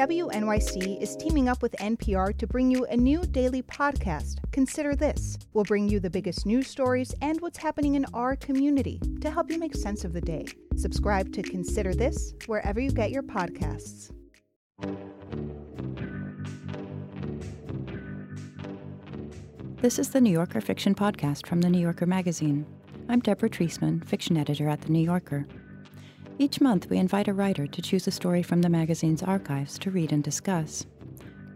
WNYC is teaming up with NPR to bring you a new daily podcast, Consider This. We'll bring you the biggest news stories and what's happening in our community to help you make sense of the day. Subscribe to Consider This wherever you get your podcasts. This is the New Yorker Fiction Podcast from the New Yorker magazine. I'm Deborah Treisman, fiction editor at the New Yorker. Each month, we invite a writer to choose a story from the magazine's archives to read and discuss.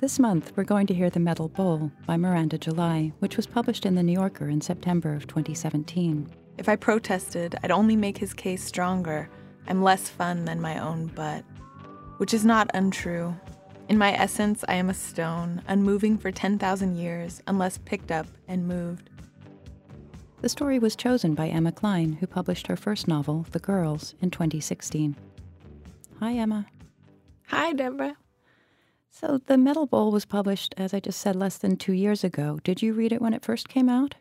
This month, we're going to hear The Metal Bowl by Miranda July, which was published in The New Yorker in September of 2017. If I protested, I'd only make his case stronger. I'm less fun than my own butt. Which is not untrue. In my essence, I am a stone, unmoving for 10,000 years, unless picked up and moved. The story was chosen by Emma Cline, who published her first novel, The Girls, in 2016. Hi, Emma. Hi, Deborah. So, The Metal Bowl was published, as I just said, less than two years ago. Did you read it when it first came out?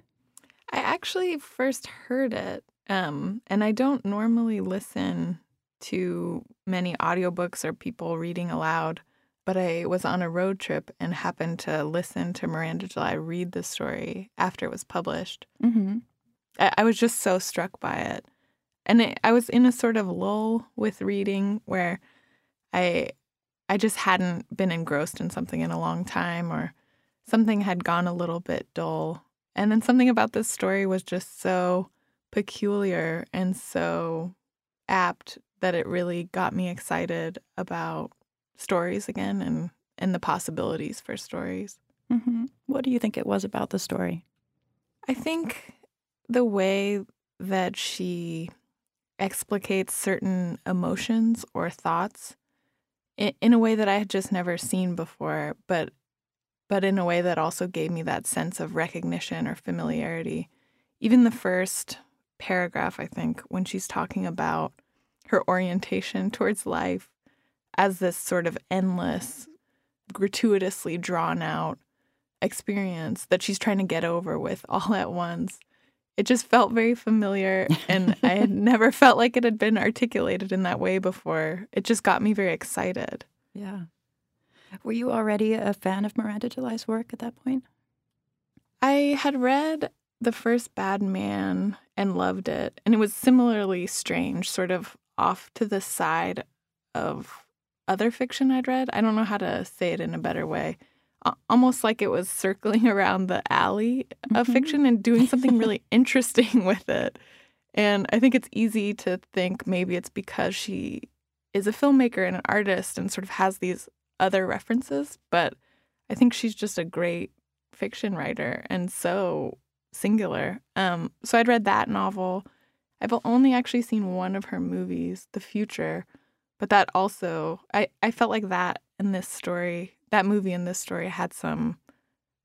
I actually first heard it, um, and I don't normally listen to many audiobooks or people reading aloud but I was on a road trip and happened to listen to Miranda July read the story after it was published. Mm-hmm. I, I, was just so struck by it, and it, I was in a sort of lull with reading where I I just hadn't been engrossed in something in a long time, or something had gone a little bit dull, and then something about this story was just so peculiar and so apt that it really got me excited about stories again and and the possibilities for stories. Mm-hmm. What do you think it was about the story? I think the way that she explicates certain emotions or thoughts in, a way that I had just never seen before, but but in a way that also gave me that sense of recognition or familiarity. Even the first paragraph, I think, when she's talking about her orientation towards life as this sort of endless, gratuitously drawn out experience that she's trying to get over with all at once. It just felt very familiar, and I had never felt like it had been articulated in that way before. It just got me very excited. Yeah. Were you already a fan of Miranda July's work at that point? I had read the first Bad Man and loved it, and it was similarly strange, sort of off to the side of other fiction I'd read. I don't know how to say it in a better way. Almost like it was circling around the alley of mm-hmm. fiction and doing something really interesting with it. And I think it's easy to think maybe it's because she is a filmmaker and an artist and sort of has these other references, but I think she's just a great fiction writer and so singular. Um, so I'd read that novel. I've only actually seen one of her movies, The Future, but that also, I, I felt like that in this story, that movie and this story had some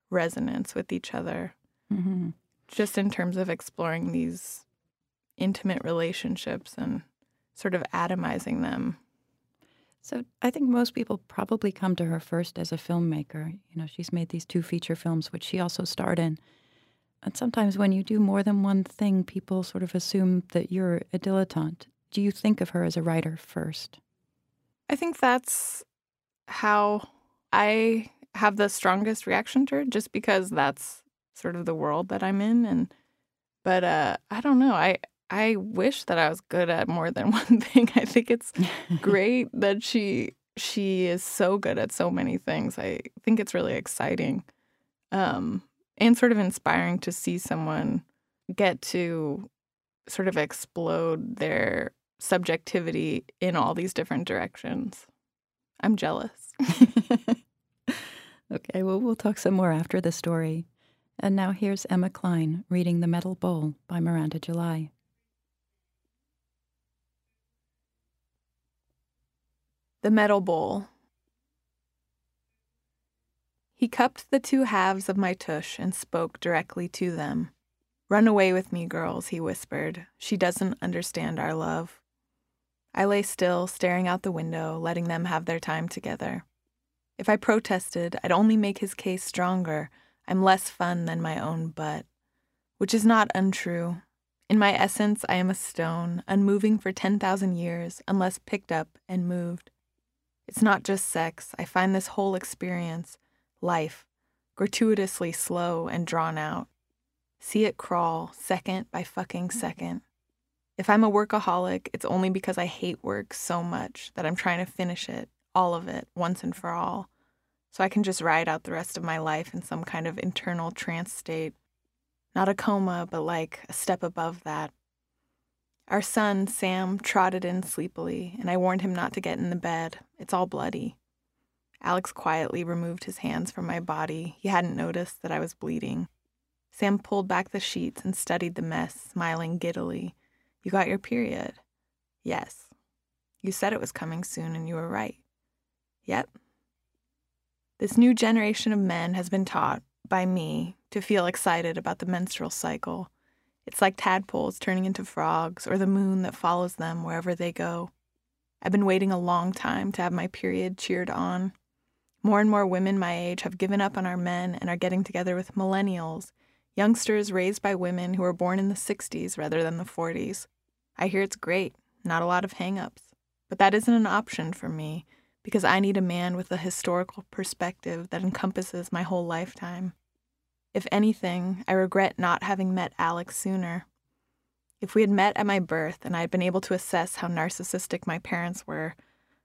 resonance with each other. Mm-hmm. Just in terms of exploring these intimate relationships and sort of atomizing them. So I think most people probably come to her first as a filmmaker. You know, she's made these two feature films, which she also starred in. And sometimes when you do more than one thing, people sort of assume that you're a dilettante. Do you think of her as a writer first? I think that's how I have the strongest reaction to it, just because that's sort of the world that I'm in. And but uh, I don't know. I I wish that I was good at more than one thing. I think it's great that she she is so good at so many things. I think it's really exciting, um, and sort of inspiring to see someone get to sort of explode their subjectivity in all these different directions. I'm jealous. okay, well, we'll talk some more after the story. And now here's Emma Cline reading The Metal Bowl by Miranda July. The Metal Bowl. He cupped the two halves of my tush and spoke directly to them. Run away with me, girls, he whispered. She doesn't understand our love. I lay still, staring out the window, letting them have their time together. If I protested, I'd only make his case stronger. I'm less fun than my own butt. Which is not untrue. In my essence, I am a stone, unmoving for 10,000 years, unless picked up and moved. It's not just sex. I find this whole experience, life, gratuitously slow and drawn out. See it crawl, second by fucking second. If I'm a workaholic, it's only because I hate work so much that I'm trying to finish it, all of it, once and for all, so I can just ride out the rest of my life in some kind of internal trance state. Not a coma, but like a step above that. Our son, Sam, trotted in sleepily, and I warned him not to get in the bed. It's all bloody. Alex quietly removed his hands from my body. He hadn't noticed that I was bleeding. Sam pulled back the sheets and studied the mess, smiling giddily. You got your period? Yes. You said it was coming soon, and you were right. Yep. This new generation of men has been taught, by me, to feel excited about the menstrual cycle. It's like tadpoles turning into frogs or the moon that follows them wherever they go. I've been waiting a long time to have my period cheered on. More and more women my age have given up on our men and are getting together with millennials, youngsters raised by women who were born in the 60s rather than the 40s. I hear it's great, not a lot of hang ups. But that isn't an option for me because I need a man with a historical perspective that encompasses my whole lifetime. If anything, I regret not having met Alex sooner. If we had met at my birth and I had been able to assess how narcissistic my parents were,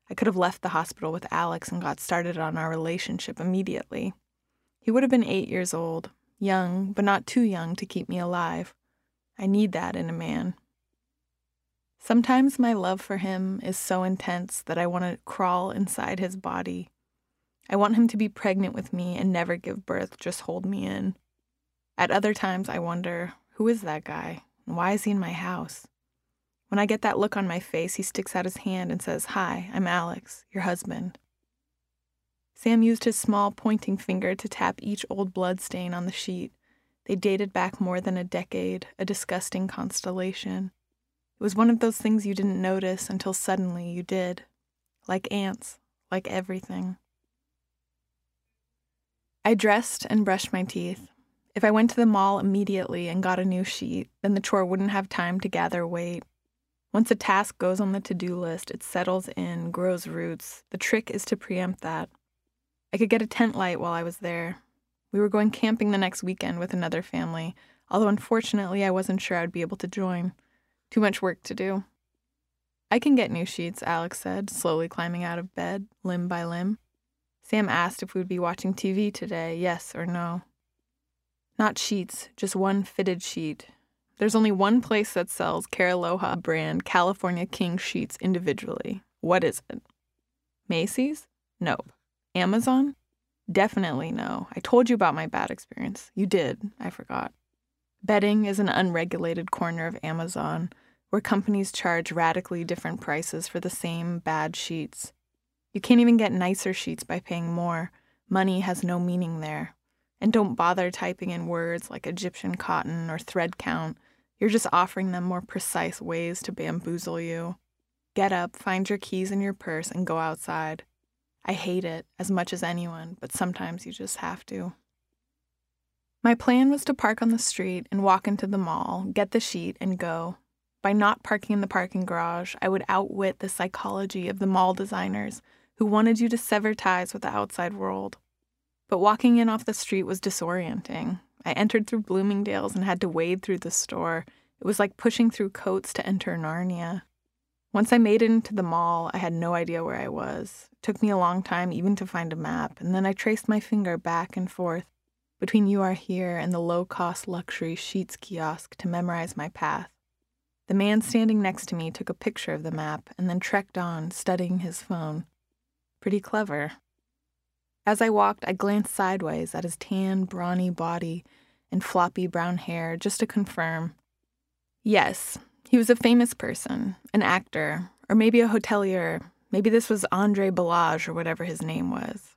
I could have left the hospital with Alex and got started on our relationship immediately. He would have been eight years old, young, but not too young to keep me alive. I need that in a man. Sometimes my love for him is so intense that I want to crawl inside his body I want him to be pregnant with me and never give birth, just hold me in. At other times, I wonder, who is that guy? And why is he in my house? When I get that look on my face, he sticks out his hand and says, Hi, I'm Alex, your husband. Sam used his small pointing finger to tap each old blood stain on the sheet. They dated back more than a decade, a disgusting constellation. It was one of those things you didn't notice until suddenly you did. Like ants, like everything. I dressed and brushed my teeth. If I went to the mall immediately and got a new sheet, then the chore wouldn't have time to gather weight. Once a task goes on the to do list, it settles in, grows roots. The trick is to preempt that. I could get a tent light while I was there. We were going camping the next weekend with another family, although unfortunately I wasn't sure I'd be able to join. Too much work to do. I can get new sheets, Alex said, slowly climbing out of bed, limb by limb. Sam asked if we would be watching TV today, yes or no. Not sheets, just one fitted sheet. There's only one place that sells Cariloha brand California King sheets individually. What is it? Macy's? Nope. Amazon? Definitely no. I told you about my bad experience. You did. I forgot. Bedding is an unregulated corner of Amazon where companies charge radically different prices for the same bad sheets. You can't even get nicer sheets by paying more. Money has no meaning there. And don't bother typing in words like Egyptian cotton or thread count. You're just offering them more precise ways to bamboozle you. Get up, find your keys in your purse, and go outside. I hate it as much as anyone, but sometimes you just have to. My plan was to park on the street and walk into the mall, get the sheet, and go. By not parking in the parking garage, I would outwit the psychology of the mall designers who wanted you to sever ties with the outside world. But walking in off the street was disorienting. I entered through Bloomingdale's and had to wade through the store. It was like pushing through coats to enter Narnia. Once I made it into the mall, I had no idea where I was. It took me a long time even to find a map, and then I traced my finger back and forth between You Are Here and the low cost luxury Sheets kiosk to memorize my path. The man standing next to me took a picture of the map and then trekked on, studying his phone. Pretty clever. As I walked, I glanced sideways at his tan, brawny body and floppy brown hair just to confirm. Yes, he was a famous person, an actor, or maybe a hotelier. Maybe this was Andre Balazs or whatever his name was.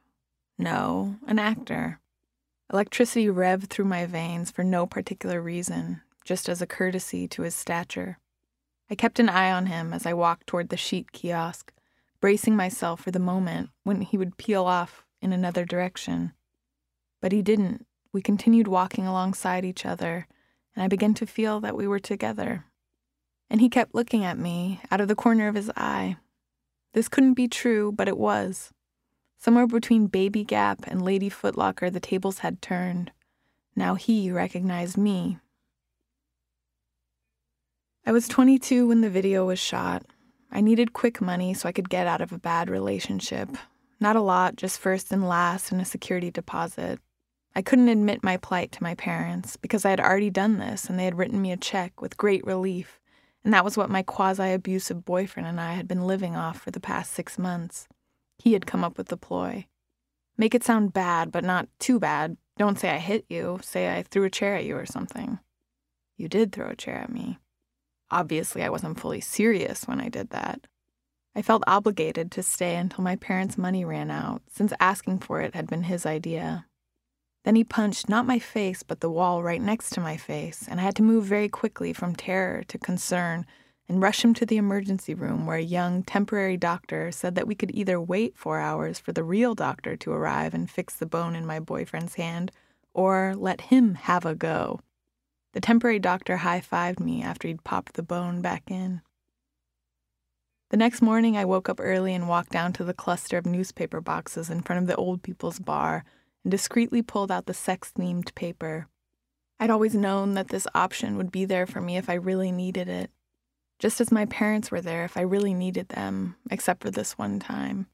No, an actor. Electricity revved through my veins for no particular reason, just as a courtesy to his stature. I kept an eye on him as I walked toward the sheet kiosk bracing myself for the moment when he would peel off in another direction. But he didn't. We continued walking alongside each other, and I began to feel that we were together. And he kept looking at me out of the corner of his eye. This couldn't be true, but it was. Somewhere between Baby Gap and Lady Footlocker, the tables had turned. Now he recognized me. I was 22 when the video was shot. I needed quick money so I could get out of a bad relationship. Not a lot, just first and last and a security deposit. I couldn't admit my plight to my parents because I had already done this and they had written me a check with great relief, and that was what my quasi abusive boyfriend and I had been living off for the past six months. He had come up with the ploy. Make it sound bad, but not too bad. Don't say I hit you, say I threw a chair at you or something. You did throw a chair at me. Obviously, I wasn't fully serious when I did that. I felt obligated to stay until my parents' money ran out, since asking for it had been his idea. Then he punched not my face, but the wall right next to my face, and I had to move very quickly from terror to concern and rush him to the emergency room where a young temporary doctor said that we could either wait four hours for the real doctor to arrive and fix the bone in my boyfriend's hand or let him have a go. The temporary doctor high fived me after he'd popped the bone back in. The next morning, I woke up early and walked down to the cluster of newspaper boxes in front of the old people's bar and discreetly pulled out the sex themed paper. I'd always known that this option would be there for me if I really needed it, just as my parents were there if I really needed them, except for this one time.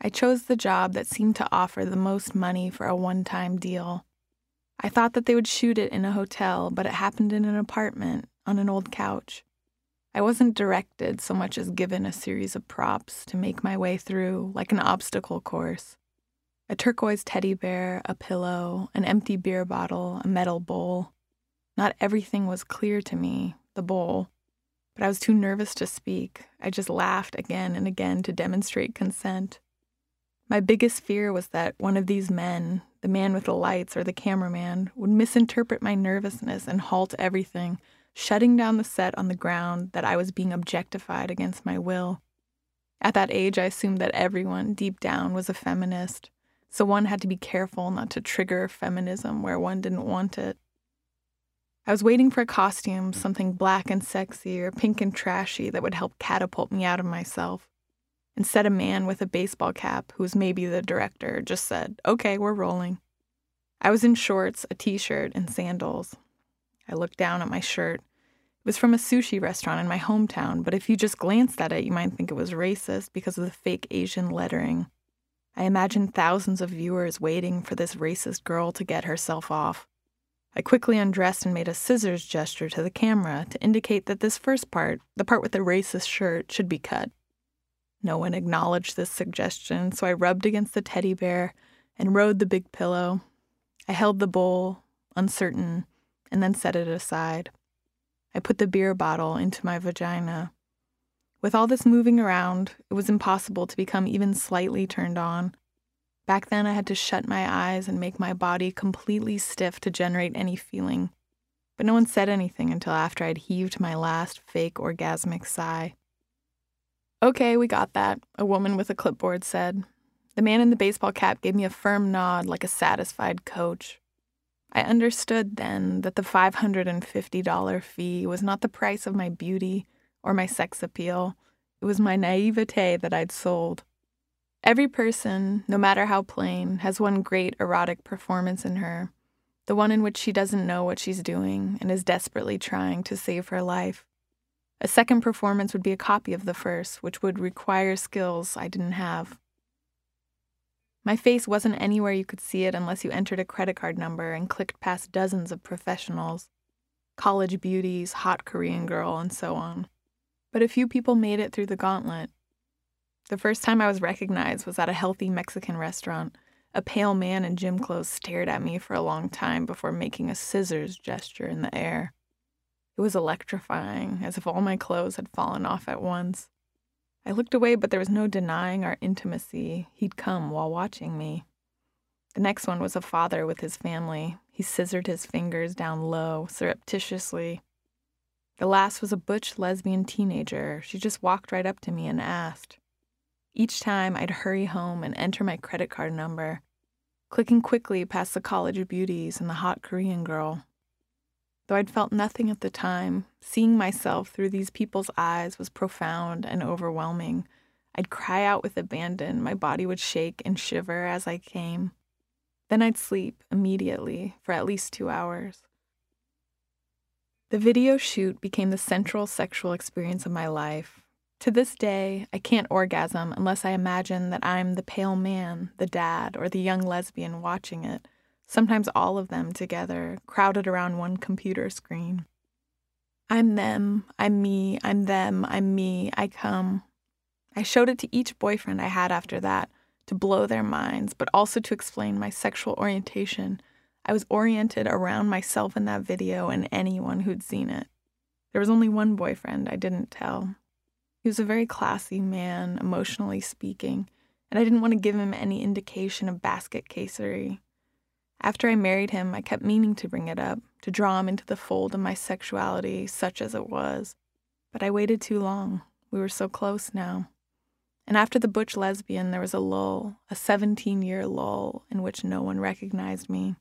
I chose the job that seemed to offer the most money for a one time deal. I thought that they would shoot it in a hotel, but it happened in an apartment on an old couch. I wasn't directed so much as given a series of props to make my way through, like an obstacle course. A turquoise teddy bear, a pillow, an empty beer bottle, a metal bowl. Not everything was clear to me, the bowl, but I was too nervous to speak. I just laughed again and again to demonstrate consent. My biggest fear was that one of these men, the man with the lights or the cameraman, would misinterpret my nervousness and halt everything, shutting down the set on the ground that I was being objectified against my will. At that age, I assumed that everyone, deep down, was a feminist, so one had to be careful not to trigger feminism where one didn't want it. I was waiting for a costume, something black and sexy or pink and trashy that would help catapult me out of myself. Instead, a man with a baseball cap, who was maybe the director, just said, Okay, we're rolling. I was in shorts, a t shirt, and sandals. I looked down at my shirt. It was from a sushi restaurant in my hometown, but if you just glanced at it, you might think it was racist because of the fake Asian lettering. I imagined thousands of viewers waiting for this racist girl to get herself off. I quickly undressed and made a scissors gesture to the camera to indicate that this first part, the part with the racist shirt, should be cut. No one acknowledged this suggestion, so I rubbed against the teddy bear and rode the big pillow. I held the bowl, uncertain, and then set it aside. I put the beer bottle into my vagina. With all this moving around, it was impossible to become even slightly turned on. Back then, I had to shut my eyes and make my body completely stiff to generate any feeling. But no one said anything until after I'd heaved my last fake orgasmic sigh. Okay, we got that, a woman with a clipboard said. The man in the baseball cap gave me a firm nod like a satisfied coach. I understood then that the $550 fee was not the price of my beauty or my sex appeal. It was my naivete that I'd sold. Every person, no matter how plain, has one great erotic performance in her, the one in which she doesn't know what she's doing and is desperately trying to save her life. A second performance would be a copy of the first, which would require skills I didn't have. My face wasn't anywhere you could see it unless you entered a credit card number and clicked past dozens of professionals college beauties, hot Korean girl, and so on. But a few people made it through the gauntlet. The first time I was recognized was at a healthy Mexican restaurant. A pale man in gym clothes stared at me for a long time before making a scissors gesture in the air. It was electrifying, as if all my clothes had fallen off at once. I looked away, but there was no denying our intimacy. He'd come while watching me. The next one was a father with his family. He scissored his fingers down low, surreptitiously. The last was a butch lesbian teenager. She just walked right up to me and asked. Each time I'd hurry home and enter my credit card number, clicking quickly past the college beauties and the hot Korean girl. Though I'd felt nothing at the time, seeing myself through these people's eyes was profound and overwhelming. I'd cry out with abandon, my body would shake and shiver as I came. Then I'd sleep immediately for at least two hours. The video shoot became the central sexual experience of my life. To this day, I can't orgasm unless I imagine that I'm the pale man, the dad, or the young lesbian watching it sometimes all of them together, crowded around one computer screen. I'm them, I'm me, I'm them, I'm me, I come. I showed it to each boyfriend I had after that to blow their minds, but also to explain my sexual orientation. I was oriented around myself in that video and anyone who'd seen it. There was only one boyfriend I didn't tell. He was a very classy man, emotionally speaking, and I didn't want to give him any indication of basket casery. After I married him, I kept meaning to bring it up, to draw him into the fold of my sexuality, such as it was. But I waited too long. We were so close now. And after the butch lesbian, there was a lull, a 17 year lull, in which no one recognized me.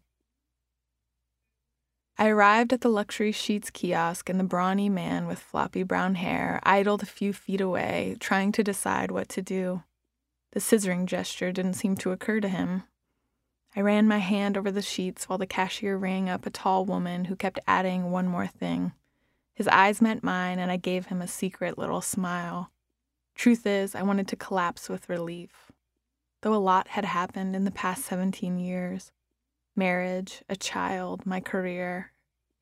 I arrived at the luxury sheets kiosk, and the brawny man with floppy brown hair idled a few feet away, trying to decide what to do. The scissoring gesture didn't seem to occur to him, I ran my hand over the sheets while the cashier rang up a tall woman who kept adding one more thing. His eyes met mine, and I gave him a secret little smile. Truth is, I wanted to collapse with relief. Though a lot had happened in the past 17 years marriage, a child, my career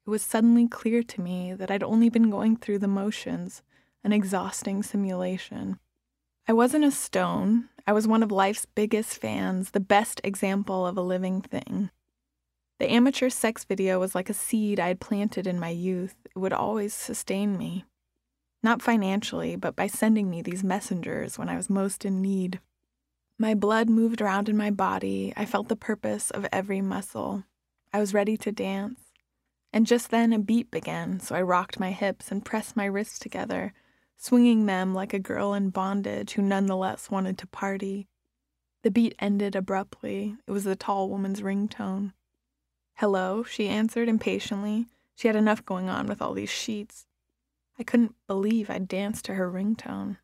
it was suddenly clear to me that I'd only been going through the motions, an exhausting simulation. I wasn't a stone, I was one of life's biggest fans, the best example of a living thing. The amateur sex video was like a seed I had planted in my youth. It would always sustain me. Not financially, but by sending me these messengers when I was most in need. My blood moved around in my body. I felt the purpose of every muscle. I was ready to dance. And just then a beat began, so I rocked my hips and pressed my wrists together swinging them like a girl in bondage who nonetheless wanted to party. The beat ended abruptly. It was the tall woman's ringtone. Hello, she answered impatiently. She had enough going on with all these sheets. I couldn't believe I'd danced to her ringtone.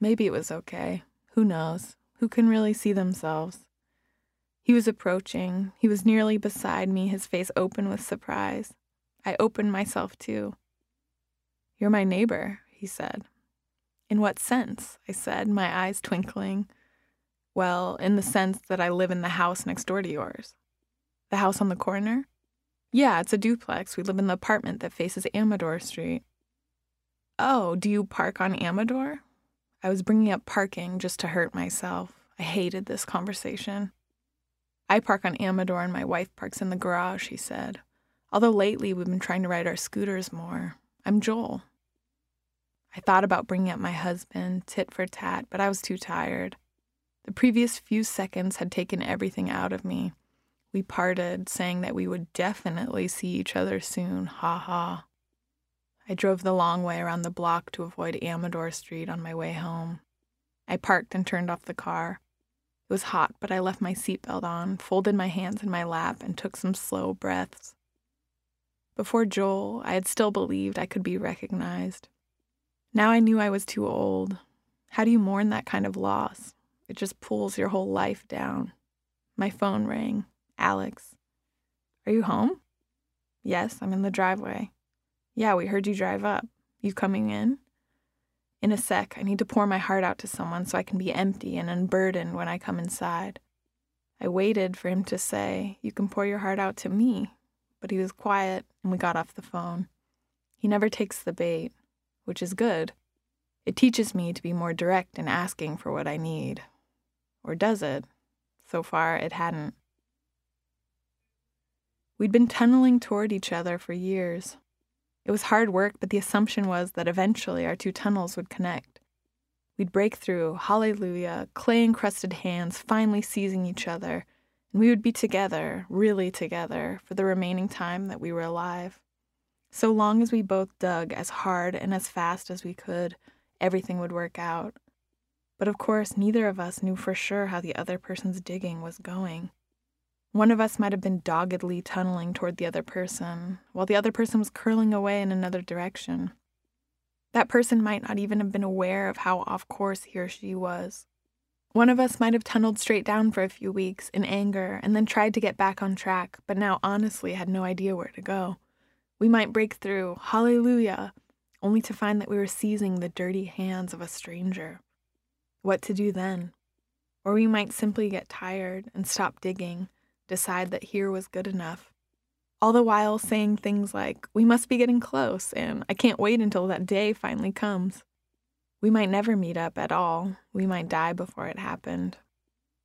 Maybe it was okay. Who knows? Who can really see themselves? He was approaching. He was nearly beside me, his face open with surprise. I opened myself too. You're my neighbor, he said. In what sense? I said, my eyes twinkling. Well, in the sense that I live in the house next door to yours. The house on the corner? Yeah, it's a duplex. We live in the apartment that faces Amador Street. Oh, do you park on Amador? I was bringing up parking just to hurt myself. I hated this conversation. I park on Amador and my wife parks in the garage, he said. Although lately we've been trying to ride our scooters more. I'm Joel. I thought about bringing up my husband, tit for tat, but I was too tired. The previous few seconds had taken everything out of me. We parted, saying that we would definitely see each other soon. Ha ha. I drove the long way around the block to avoid Amador Street on my way home. I parked and turned off the car. It was hot, but I left my seatbelt on, folded my hands in my lap, and took some slow breaths. Before Joel, I had still believed I could be recognized. Now I knew I was too old. How do you mourn that kind of loss? It just pulls your whole life down. My phone rang. Alex. Are you home? Yes, I'm in the driveway. Yeah, we heard you drive up. You coming in? In a sec, I need to pour my heart out to someone so I can be empty and unburdened when I come inside. I waited for him to say, You can pour your heart out to me, but he was quiet and we got off the phone. He never takes the bait which is good. It teaches me to be more direct in asking for what I need. Or does it? So far, it hadn't. We'd been tunneling toward each other for years. It was hard work, but the assumption was that eventually our two tunnels would connect. We'd break through, hallelujah, clay encrusted hands finally seizing each other, and we would be together, really together, for the remaining time that we were alive. So long as we both dug as hard and as fast as we could, everything would work out. But of course, neither of us knew for sure how the other person's digging was going. One of us might have been doggedly tunneling toward the other person, while the other person was curling away in another direction. That person might not even have been aware of how off course he or she was. One of us might have tunneled straight down for a few weeks in anger and then tried to get back on track, but now honestly had no idea where to go. We might break through, hallelujah, only to find that we were seizing the dirty hands of a stranger. What to do then? Or we might simply get tired and stop digging, decide that here was good enough. All the while saying things like, we must be getting close, and I can't wait until that day finally comes. We might never meet up at all. We might die before it happened.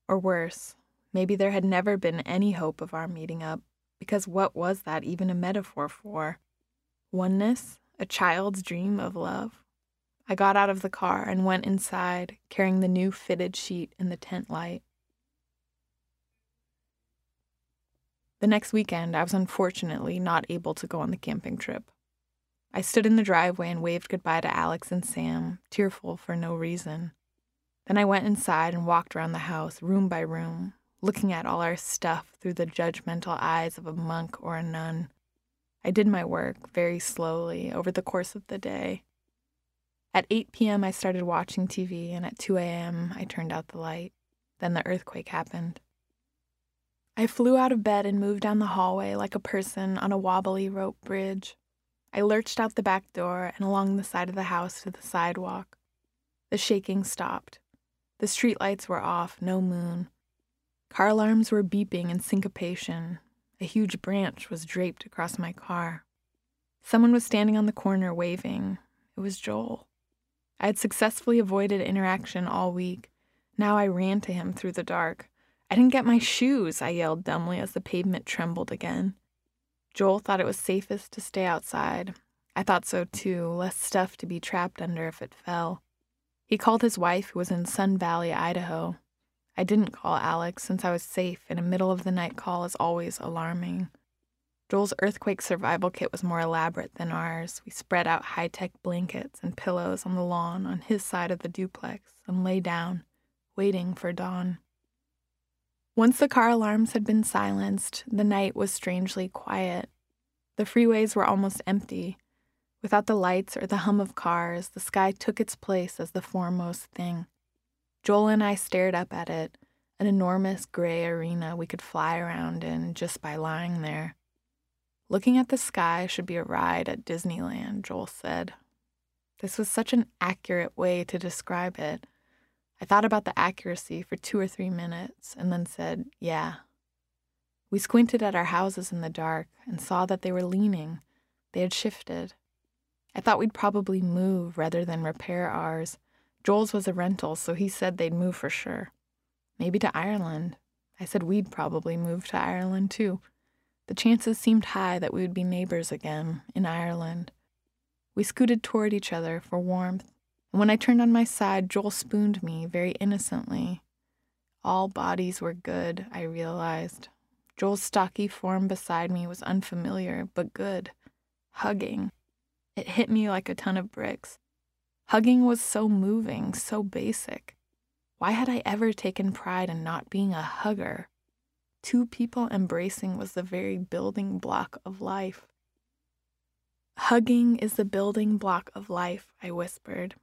Or worse, maybe there had never been any hope of our meeting up, because what was that even a metaphor for? Oneness? A child's dream of love? I got out of the car and went inside, carrying the new fitted sheet in the tent light. The next weekend, I was unfortunately not able to go on the camping trip. I stood in the driveway and waved goodbye to Alex and Sam, tearful for no reason. Then I went inside and walked around the house, room by room, looking at all our stuff through the judgmental eyes of a monk or a nun. I did my work very slowly over the course of the day. At 8 p.m., I started watching TV, and at 2 a.m., I turned out the light. Then the earthquake happened. I flew out of bed and moved down the hallway like a person on a wobbly rope bridge. I lurched out the back door and along the side of the house to the sidewalk. The shaking stopped. The streetlights were off, no moon. Car alarms were beeping in syncopation. A huge branch was draped across my car. Someone was standing on the corner waving. It was Joel. I had successfully avoided interaction all week. Now I ran to him through the dark. I didn't get my shoes, I yelled dumbly as the pavement trembled again. Joel thought it was safest to stay outside. I thought so too, less stuff to be trapped under if it fell. He called his wife, who was in Sun Valley, Idaho. I didn't call Alex since I was safe, and a middle of the night call is always alarming. Joel's earthquake survival kit was more elaborate than ours. We spread out high tech blankets and pillows on the lawn on his side of the duplex and lay down, waiting for dawn. Once the car alarms had been silenced, the night was strangely quiet. The freeways were almost empty. Without the lights or the hum of cars, the sky took its place as the foremost thing. Joel and I stared up at it, an enormous gray arena we could fly around in just by lying there. Looking at the sky should be a ride at Disneyland, Joel said. This was such an accurate way to describe it. I thought about the accuracy for two or three minutes and then said, Yeah. We squinted at our houses in the dark and saw that they were leaning. They had shifted. I thought we'd probably move rather than repair ours. Joel's was a rental, so he said they'd move for sure. Maybe to Ireland. I said we'd probably move to Ireland too. The chances seemed high that we would be neighbors again in Ireland. We scooted toward each other for warmth and when I turned on my side, Joel spooned me very innocently. All bodies were good, I realized. Joel's stocky form beside me was unfamiliar, but good. Hugging. It hit me like a ton of bricks. Hugging was so moving, so basic. Why had I ever taken pride in not being a hugger? Two people embracing was the very building block of life. Hugging is the building block of life, I whispered,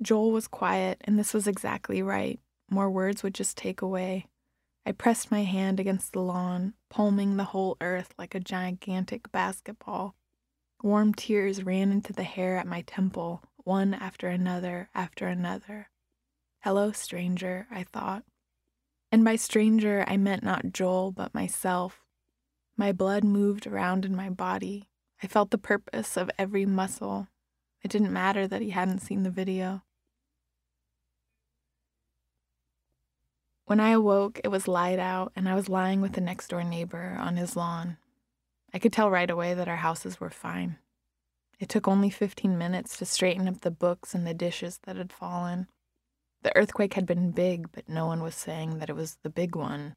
Joel was quiet, and this was exactly right. More words would just take away. I pressed my hand against the lawn, palming the whole earth like a gigantic basketball. Warm tears ran into the hair at my temple, one after another after another. Hello, stranger, I thought. And by stranger, I meant not Joel, but myself. My blood moved around in my body. I felt the purpose of every muscle, it didn't matter that he hadn't seen the video. When I awoke, it was light out, and I was lying with the next door neighbor on his lawn. I could tell right away that our houses were fine. It took only 15 minutes to straighten up the books and the dishes that had fallen. The earthquake had been big, but no one was saying that it was the big one.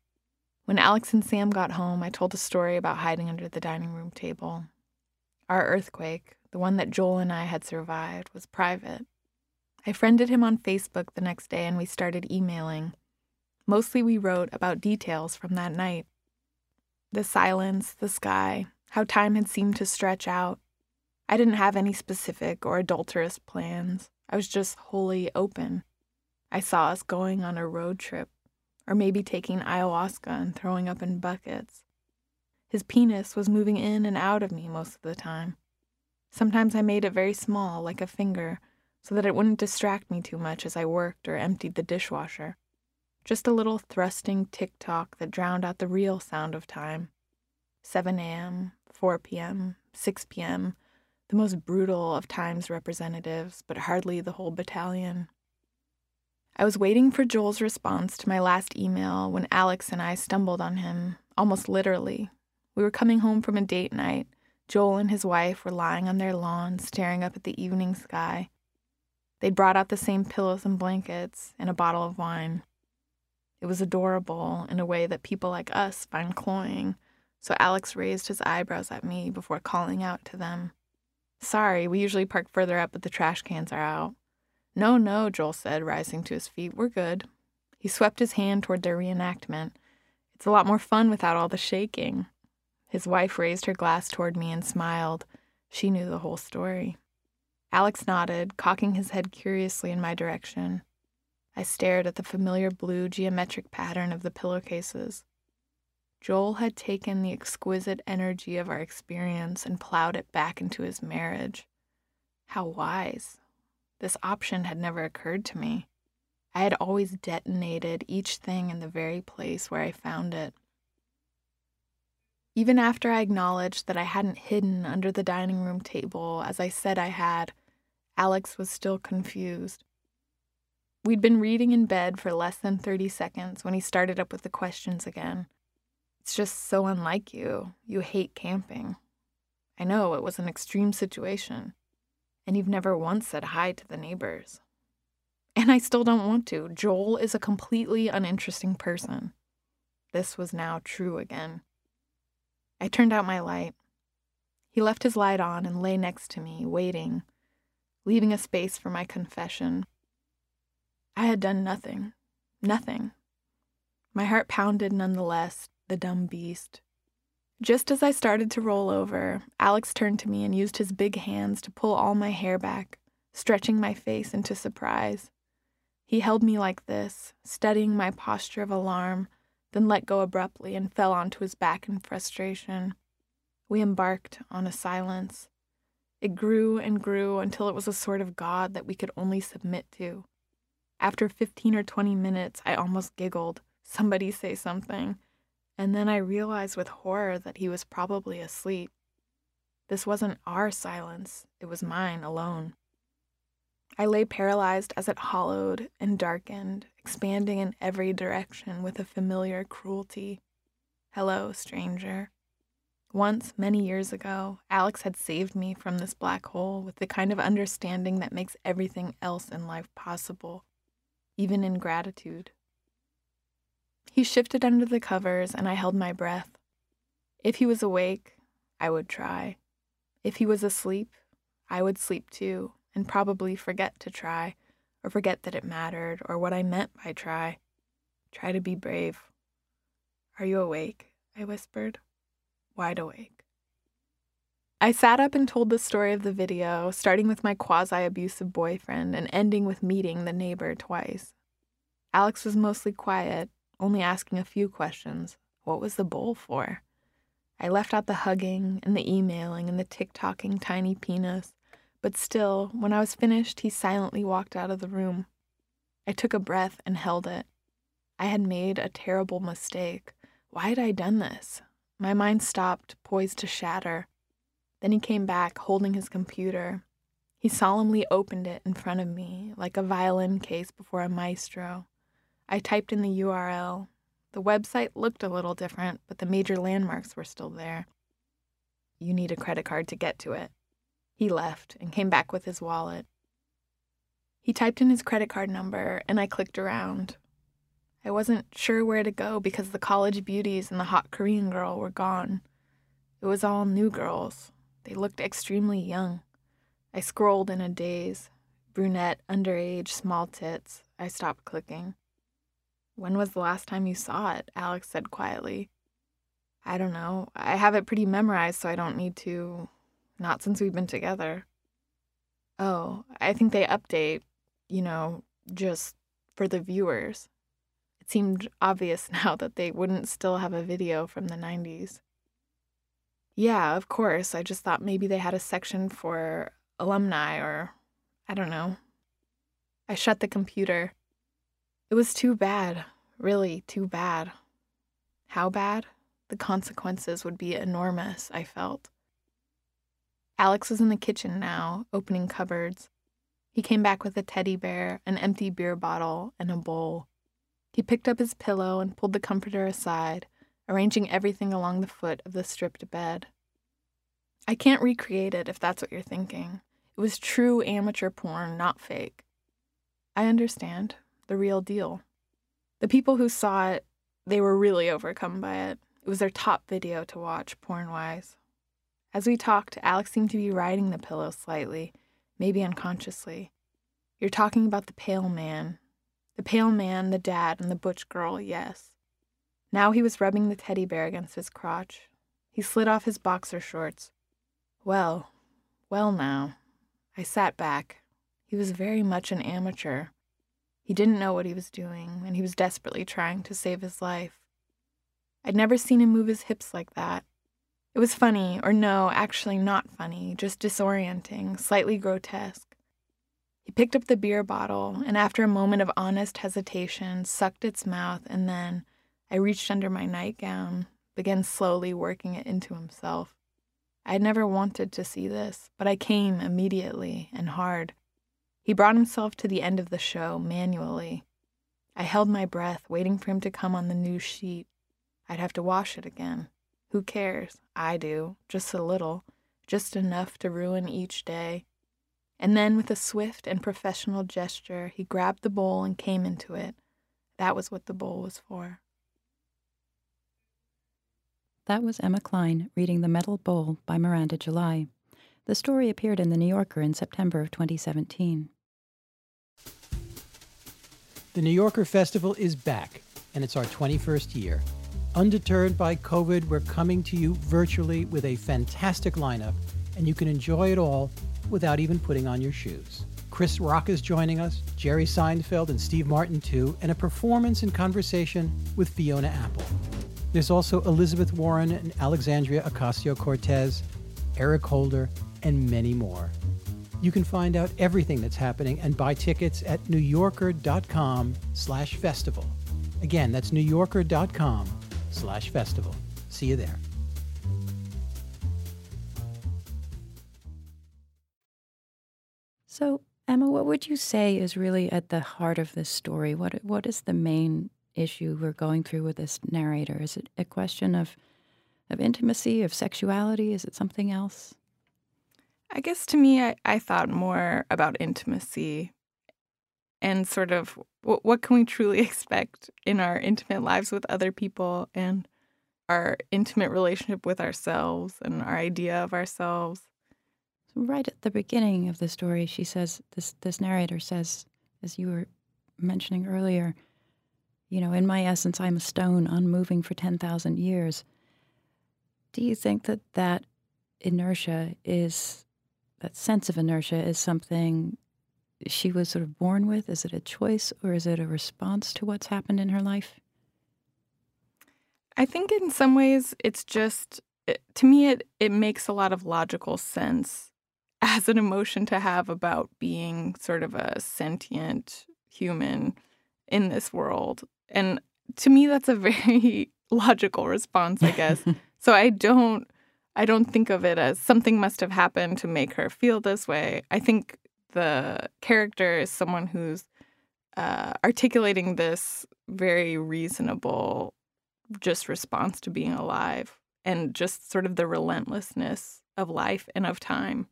When Alex and Sam got home, I told a story about hiding under the dining room table. Our earthquake, the one that Joel and I had survived, was private. I friended him on Facebook the next day and we started emailing. Mostly we wrote about details from that night. The silence, the sky, how time had seemed to stretch out. I didn't have any specific or adulterous plans. I was just wholly open. I saw us going on a road trip, or maybe taking ayahuasca and throwing up in buckets. His penis was moving in and out of me most of the time. Sometimes I made it very small, like a finger, so that it wouldn't distract me too much as I worked or emptied the dishwasher. Just a little thrusting tick tock that drowned out the real sound of time. 7 a.m., 4 p.m., 6 p.m., the most brutal of time's representatives, but hardly the whole battalion. I was waiting for Joel's response to my last email when Alex and I stumbled on him, almost literally. We were coming home from a date night. Joel and his wife were lying on their lawn, staring up at the evening sky. They'd brought out the same pillows and blankets and a bottle of wine. It was adorable in a way that people like us find cloying, so Alex raised his eyebrows at me before calling out to them. Sorry, we usually park further up, but the trash cans are out. No, no, Joel said, rising to his feet. We're good. He swept his hand toward their reenactment. It's a lot more fun without all the shaking. His wife raised her glass toward me and smiled. She knew the whole story. Alex nodded, cocking his head curiously in my direction. I stared at the familiar blue geometric pattern of the pillowcases. Joel had taken the exquisite energy of our experience and plowed it back into his marriage. How wise. This option had never occurred to me. I had always detonated each thing in the very place where I found it. Even after I acknowledged that I hadn't hidden under the dining room table as I said I had, Alex was still confused. We'd been reading in bed for less than 30 seconds when he started up with the questions again. It's just so unlike you. You hate camping. I know it was an extreme situation, and you've never once said hi to the neighbors. And I still don't want to. Joel is a completely uninteresting person. This was now true again. I turned out my light. He left his light on and lay next to me, waiting, leaving a space for my confession. I had done nothing. Nothing. My heart pounded nonetheless, the dumb beast. Just as I started to roll over, Alex turned to me and used his big hands to pull all my hair back, stretching my face into surprise. He held me like this, studying my posture of alarm, then let go abruptly and fell onto his back in frustration. We embarked on a silence. It grew and grew until it was a sort of God that we could only submit to. After 15 or 20 minutes, I almost giggled. Somebody say something. And then I realized with horror that he was probably asleep. This wasn't our silence, it was mine alone. I lay paralyzed as it hollowed and darkened, expanding in every direction with a familiar cruelty. Hello, stranger. Once, many years ago, Alex had saved me from this black hole with the kind of understanding that makes everything else in life possible, even in gratitude. He shifted under the covers, and I held my breath. If he was awake, I would try. If he was asleep, I would sleep too, and probably forget to try, or forget that it mattered, or what I meant by try. Try to be brave. Are you awake? I whispered, wide awake. I sat up and told the story of the video, starting with my quasi abusive boyfriend and ending with meeting the neighbor twice. Alex was mostly quiet, only asking a few questions. What was the bowl for? I left out the hugging and the emailing and the tick tocking tiny penis, but still, when I was finished, he silently walked out of the room. I took a breath and held it. I had made a terrible mistake. Why had I done this? My mind stopped, poised to shatter. Then he came back, holding his computer. He solemnly opened it in front of me, like a violin case before a maestro. I typed in the URL. The website looked a little different, but the major landmarks were still there. You need a credit card to get to it. He left and came back with his wallet. He typed in his credit card number, and I clicked around. I wasn't sure where to go because the college beauties and the hot Korean girl were gone. It was all new girls. They looked extremely young. I scrolled in a daze. Brunette, underage, small tits. I stopped clicking. When was the last time you saw it? Alex said quietly. I don't know. I have it pretty memorized, so I don't need to. Not since we've been together. Oh, I think they update, you know, just for the viewers. It seemed obvious now that they wouldn't still have a video from the 90s. Yeah, of course. I just thought maybe they had a section for alumni or I don't know. I shut the computer. It was too bad, really too bad. How bad? The consequences would be enormous, I felt. Alex was in the kitchen now, opening cupboards. He came back with a teddy bear, an empty beer bottle, and a bowl. He picked up his pillow and pulled the comforter aside, arranging everything along the foot of the stripped bed. I can't recreate it if that's what you're thinking. It was true amateur porn, not fake. I understand. The real deal. The people who saw it, they were really overcome by it. It was their top video to watch, porn wise. As we talked, Alex seemed to be riding the pillow slightly, maybe unconsciously. You're talking about the pale man. The pale man, the dad, and the butch girl, yes. Now he was rubbing the teddy bear against his crotch. He slid off his boxer shorts. Well, well, now. I sat back. He was very much an amateur. He didn't know what he was doing, and he was desperately trying to save his life. I'd never seen him move his hips like that. It was funny, or no, actually not funny, just disorienting, slightly grotesque. He picked up the beer bottle, and after a moment of honest hesitation, sucked its mouth, and then I reached under my nightgown, began slowly working it into himself. I had never wanted to see this, but I came immediately and hard. He brought himself to the end of the show manually. I held my breath, waiting for him to come on the new sheet. I'd have to wash it again. Who cares? I do, just a little, just enough to ruin each day. And then, with a swift and professional gesture, he grabbed the bowl and came into it. That was what the bowl was for. That was Emma Cline reading The Metal Bowl by Miranda July. The story appeared in The New Yorker in September of 2017. The New Yorker Festival is back, and it's our 21st year. Undeterred by COVID, we're coming to you virtually with a fantastic lineup, and you can enjoy it all without even putting on your shoes. Chris Rock is joining us, Jerry Seinfeld and Steve Martin too, and a performance and conversation with Fiona Apple. There's also Elizabeth Warren and Alexandria Ocasio Cortez, Eric Holder, and many more. You can find out everything that's happening and buy tickets at newyorker.com slash festival. Again, that's newyorker.com slash festival. See you there. So, Emma, what would you say is really at the heart of this story? What what is the main issue we're going through with this narrator? Is it a question of of intimacy, of sexuality? Is it something else? I guess to me, I, I thought more about intimacy and sort of what, what can we truly expect in our intimate lives with other people and our intimate relationship with ourselves and our idea of ourselves. Right at the beginning of the story, she says this this narrator says, as you were mentioning earlier, you know, in my essence, I'm a stone unmoving for 10,000 years. Do you think that that inertia is, that sense of inertia is something she was sort of born with? Is it a choice or is it a response to what's happened in her life? I think in some ways it's just, eh, to me, it, it makes a lot of logical sense as an emotion to have about being sort of a sentient human in this world. And to me, that's a very logical response, I guess. so I don't. I don't think of it as something must have happened to make her feel this way. I think the character is someone who's uh, articulating this very reasonable, just response to being alive and just sort of the relentlessness of life and of time.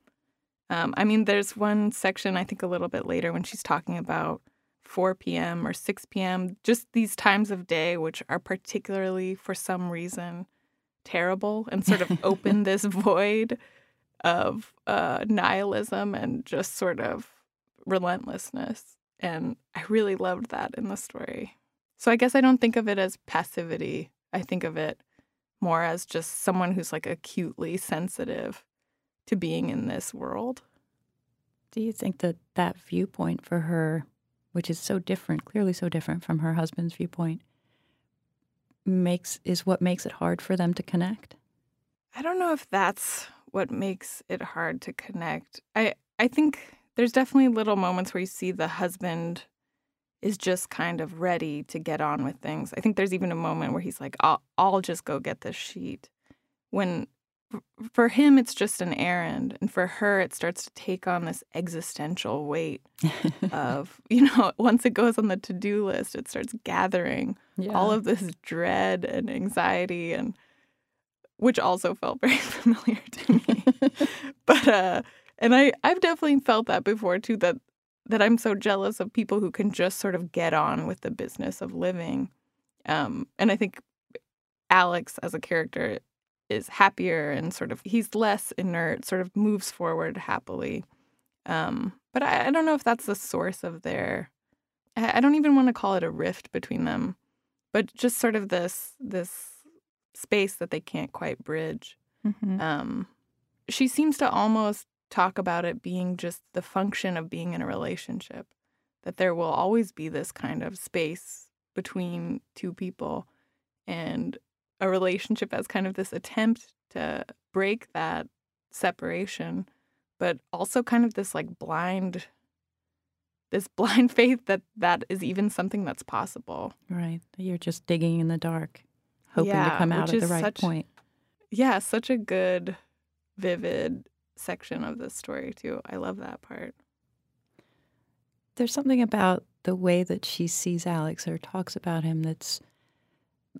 Um, I mean, there's one section, I think a little bit later, when she's talking about 4 p.m. or 6 p.m., just these times of day, which are particularly, for some reason, terrible and sort of open this void of uh, nihilism and just sort of relentlessness. And I really loved that in the story. So I guess I don't think of it as passivity. I think of it more as just someone who's like acutely sensitive to being in this world. Do you think that that viewpoint for her, which is so different, clearly so different from her husband's viewpoint, makes is what makes it hard for them to connect? I don't know if that's what makes it hard to connect. I I think there's definitely little moments where you see the husband is just kind of ready to get on with things. I think there's even a moment where he's like, "I'll I'll just go get this sheet." When for him it's just an errand and for her it starts to take on this existential weight of you know once it goes on the to-do list it starts gathering yeah. all of this dread and anxiety and which also felt very familiar to me but uh and i i've definitely felt that before too that that i'm so jealous of people who can just sort of get on with the business of living um and i think alex as a character is happier and sort of he's less inert, sort of moves forward happily. Um, but I, I, don't know if that's the source of their. I, I don't even want to call it a rift between them, but just sort of this this space that they can't quite bridge. Mm-hmm. Um, she seems to almost talk about it being just the function of being in a relationship, that there will always be this kind of space between two people, and a relationship as kind of this attempt to break that separation, but also kind of this like blind this blind faith that that is even something that's possible. Right. You're just digging in the dark, hoping yeah, to come out at the right such, point. Yeah, such a good, vivid section of the story, too. I love that part. There's something about the way that she sees Alex or talks about him that's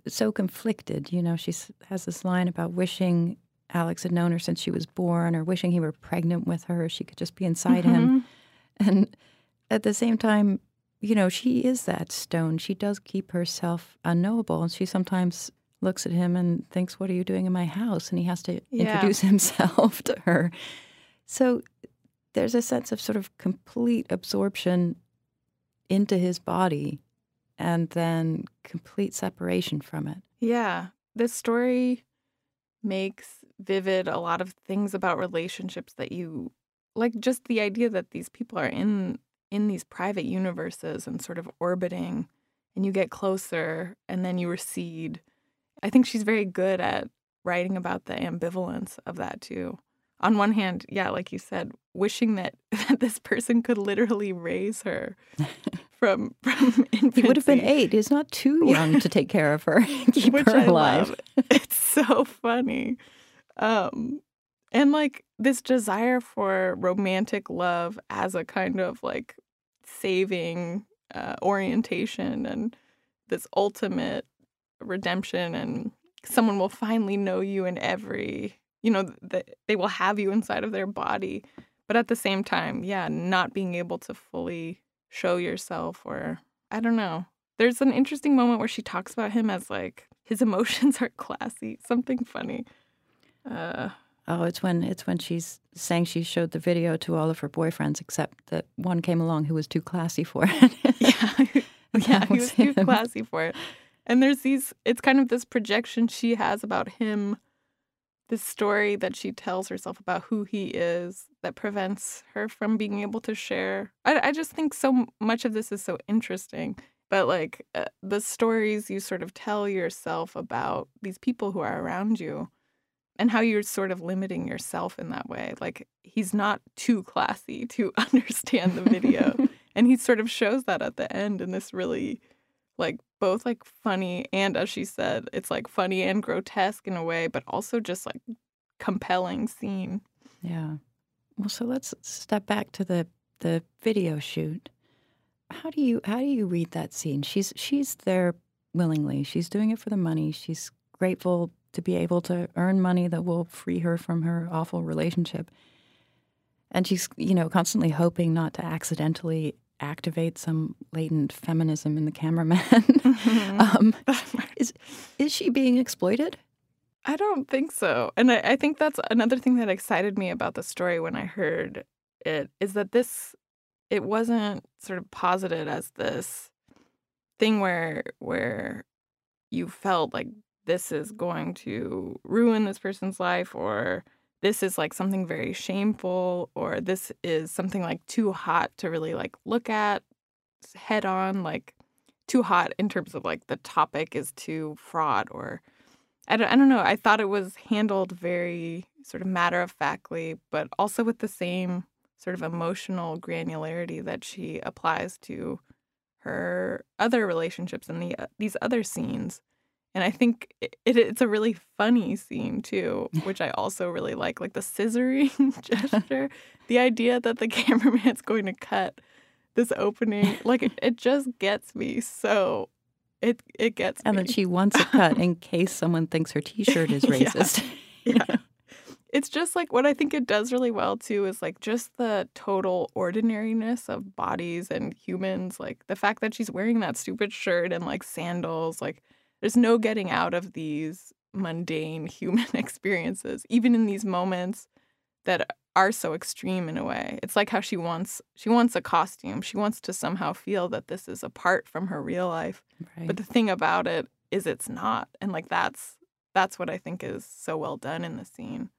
so conflicted. You know, she has this line about wishing Alex had known her since she was born or wishing he were pregnant with her. She could just be inside mm-hmm. him. And at the same time, you know, she is that stone. She does keep herself unknowable. And she sometimes looks at him and thinks, What are you doing in my house? And he has to yeah. introduce himself to her. So there's a sense of sort of complete absorption into his body and then complete separation from it. Yeah. This story makes vivid a lot of things about relationships that you like just the idea that these people are in in these private universes and sort of orbiting and you get closer and then you recede. I think she's very good at writing about the ambivalence of that too. On one hand, yeah, like you said, wishing that, that this person could literally raise her from from infancy. He would have been eight. He's not too young to take care of her, keep Which her alive. It's so funny, um, and like this desire for romantic love as a kind of like saving uh, orientation and this ultimate redemption and someone will finally know you in every you know that they will have you inside of their body but at the same time yeah not being able to fully show yourself or I don't know. There's an interesting moment where she talks about him as like his emotions are classy, something funny. Uh, oh, it's when it's when she's saying she showed the video to all of her boyfriends except that one came along who was too classy for it. yeah. yeah, he was too classy for it. And there's these it's kind of this projection she has about him this story that she tells herself about who he is that prevents her from being able to share. I, I just think so much of this is so interesting. But like uh, the stories you sort of tell yourself about these people who are around you and how you're sort of limiting yourself in that way. Like he's not too classy to understand the video. and he sort of shows that at the end in this really like both like funny and as she said it's like funny and grotesque in a way but also just like compelling scene. Yeah. Well so let's step back to the the video shoot. How do you how do you read that scene? She's she's there willingly. She's doing it for the money. She's grateful to be able to earn money that will free her from her awful relationship. And she's you know constantly hoping not to accidentally activate some latent feminism in the cameraman. Mm-hmm. um, is is she being exploited? I don't think so, and I, I think that's another thing that excited me about the story when I heard it is that this it wasn't sort of posited as this thing where where you felt like this is going to ruin this person's life or this is like something very shameful or this is something like too hot to really like look at head on like too hot in terms of like the topic is too fraught or I don't, I don't know i thought it was handled very sort of matter of factly but also with the same sort of emotional granularity that she applies to her other relationships in the uh, these other scenes and I think it, it, it's a really funny scene too, which I also really like, like the scissoring gesture. the idea that the cameraman's going to cut this opening, like it, it just gets me so. It it gets and me. that she wants it cut in case someone thinks her T-shirt is racist. yeah. yeah. It's just like what I think it does really well too is like just the total ordinariness of bodies and humans. Like the fact that she's wearing that stupid shirt and like sandals, like there's no getting out of these mundane human experiences, even in these moments that are so extreme in a way. It's like how she wants she wants a costume. She wants to somehow feel that this is apart from her real life. Right. But the thing about it is it's not. And like that's that's what I think is so well done in the scene.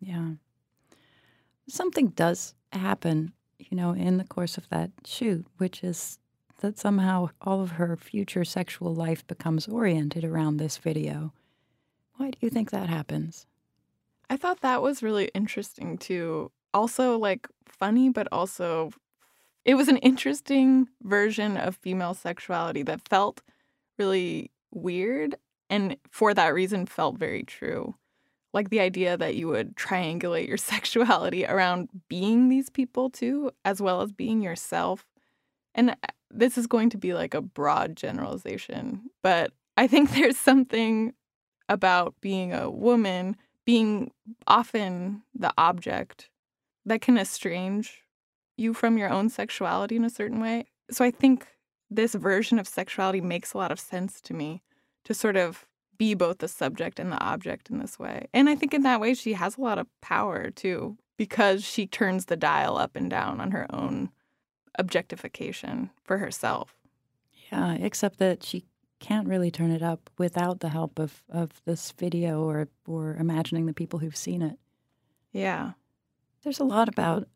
Yeah. Something does happen, you know, in the course of that shoot, which is that somehow all of her future sexual life becomes oriented around this video. Why do you think that happens? I thought that was really interesting too. Also, like funny, but also it was an interesting version of female sexuality that felt really weird and for that reason felt very true. Like the idea that you would triangulate your sexuality around being these people too, as well as being yourself. And uh, this is going to be like a broad generalization, but I think there's something about being a woman, being often the object that can estrange you from your own sexuality in a certain way. So I think this version of sexuality makes a lot of sense to me to sort of be both the subject and the object in this way. And I think in that way she has a lot of power too because she turns the dial up and down on her own objectification for herself. Yeah, except that she can't really turn it up without the help of, of this video or or imagining the people who've seen it. Yeah. There's a lot about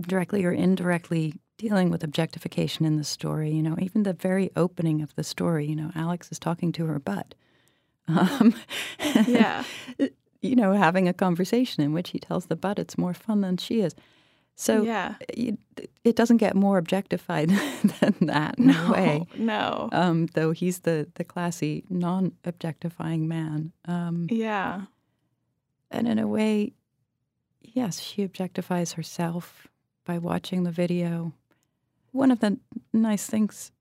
directly or indirectly dealing with objectification in the story. You know, even the very opening of the story, you know, Alex is talking to her butt. Um, yeah. you know, having a conversation in which he tells the butt it's more fun than she is. So yeah. it, it doesn't get more objectified than that in no, way. No. Um, though he's the, the classy, non objectifying man. Um, yeah. And in a way, yes, she objectifies herself by watching the video. One of the nice things,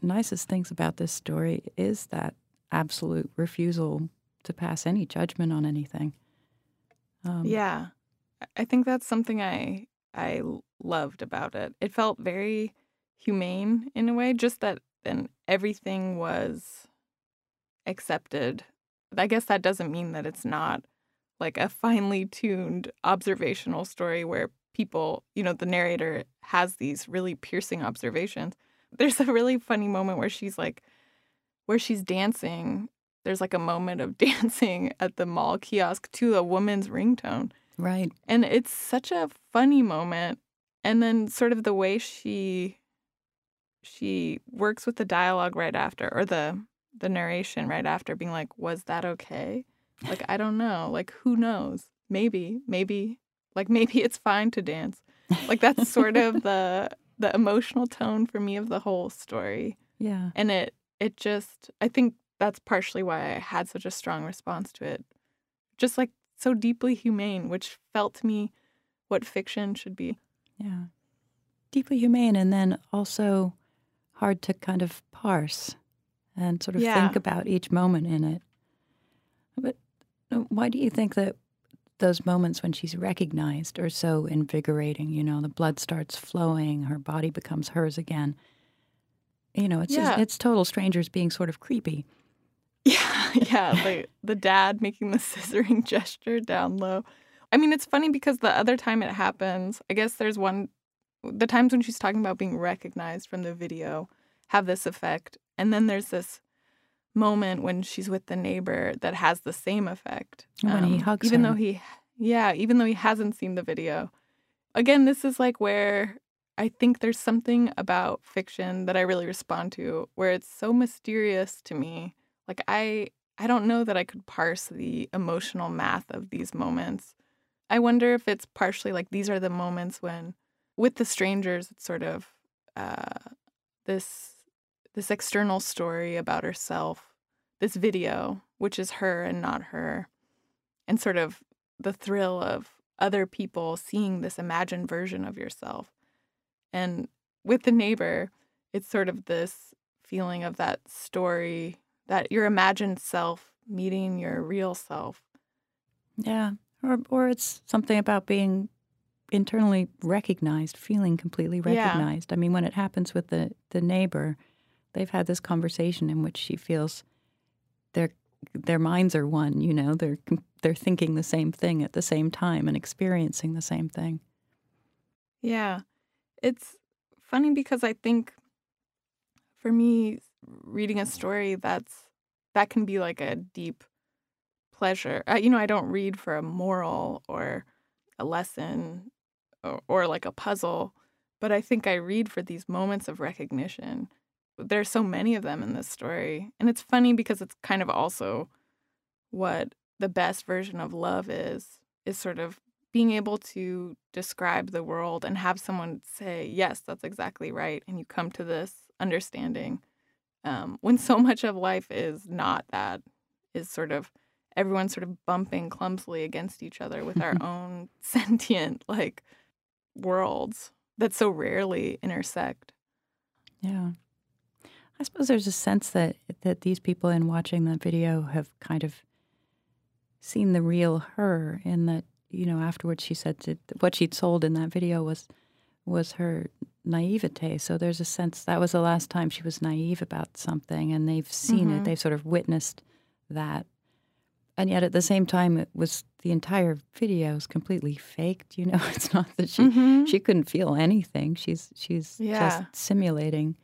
nicest things about this story is that absolute refusal to pass any judgment on anything. Um, yeah. I think that's something I I loved about it. It felt very humane in a way, just that then everything was accepted. I guess that doesn't mean that it's not like a finely tuned observational story where people, you know, the narrator has these really piercing observations. There's a really funny moment where she's like, where she's dancing. There's like a moment of dancing at the mall kiosk to a woman's ringtone. Right. And it's such a funny moment. And then sort of the way she she works with the dialogue right after or the the narration right after being like, was that okay? Like, I don't know. Like, who knows? Maybe, maybe, like, maybe it's fine to dance. Like, that's sort of the the emotional tone for me of the whole story. Yeah. And it it just I think that's partially why I had such a strong response to it. Just like so deeply humane, which felt to me what fiction should be. Yeah. Deeply humane and then also hard to kind of parse and sort of yeah. think about each moment in it. But uh, why do you think that those moments when she's recognized are so invigorating? You know, the blood starts flowing, her body becomes hers again. You know, it's yeah. just, it's total strangers being sort of creepy. Yeah, yeah. The the dad making the scissoring gesture down low. I mean, it's funny because the other time it happens, I guess there's one the times when she's talking about being recognized from the video have this effect. And then there's this moment when she's with the neighbor that has the same effect. When he um, hugs even her. though he, yeah, even though he hasn't seen the video. Again, this is like where I think there's something about fiction that I really respond to, where it's so mysterious to me. Like I, I don't know that I could parse the emotional math of these moments. I wonder if it's partially like these are the moments when, with the strangers, it's sort of uh, this this external story about herself, this video, which is her and not her, and sort of the thrill of other people seeing this imagined version of yourself. And with the neighbor, it's sort of this feeling of that story, that your imagined self meeting your real self. Yeah. Or or it's something about being internally recognized, feeling completely Yeah. recognized. I mean, when it happens with the the neighbor, they've had this conversation in which she feels their their minds are one, you know, they're they're thinking the same thing at the same time and experiencing the same thing. Yeah. It's funny because I think for me reading a story that's that can be like a deep pleasure. Uh, you know, I don't read for a moral or a lesson or, or like a puzzle, but I think I read for these moments of recognition. There's so many of them in this story. And it's funny because it's kind of also what the best version of love is is sort of being able to describe the world and have someone say, yes, that's exactly right. And you come to this understanding um, when so much of life is not that, is sort of everyone sort of bumping clumsily against each other with our own sentient, like, worlds that so rarely intersect. Yeah. I suppose there's a sense that that these people in watching that video have kind of seen the real her in that you know afterwards she said that what she'd sold in that video was was her naivete so there's a sense that was the last time she was naive about something and they've seen it Mhm. they've sort of witnessed that and yet at the same time it was the entire video is completely faked you know it's not that she Mhm. she couldn't feel anything she's she's Yeah. just simulating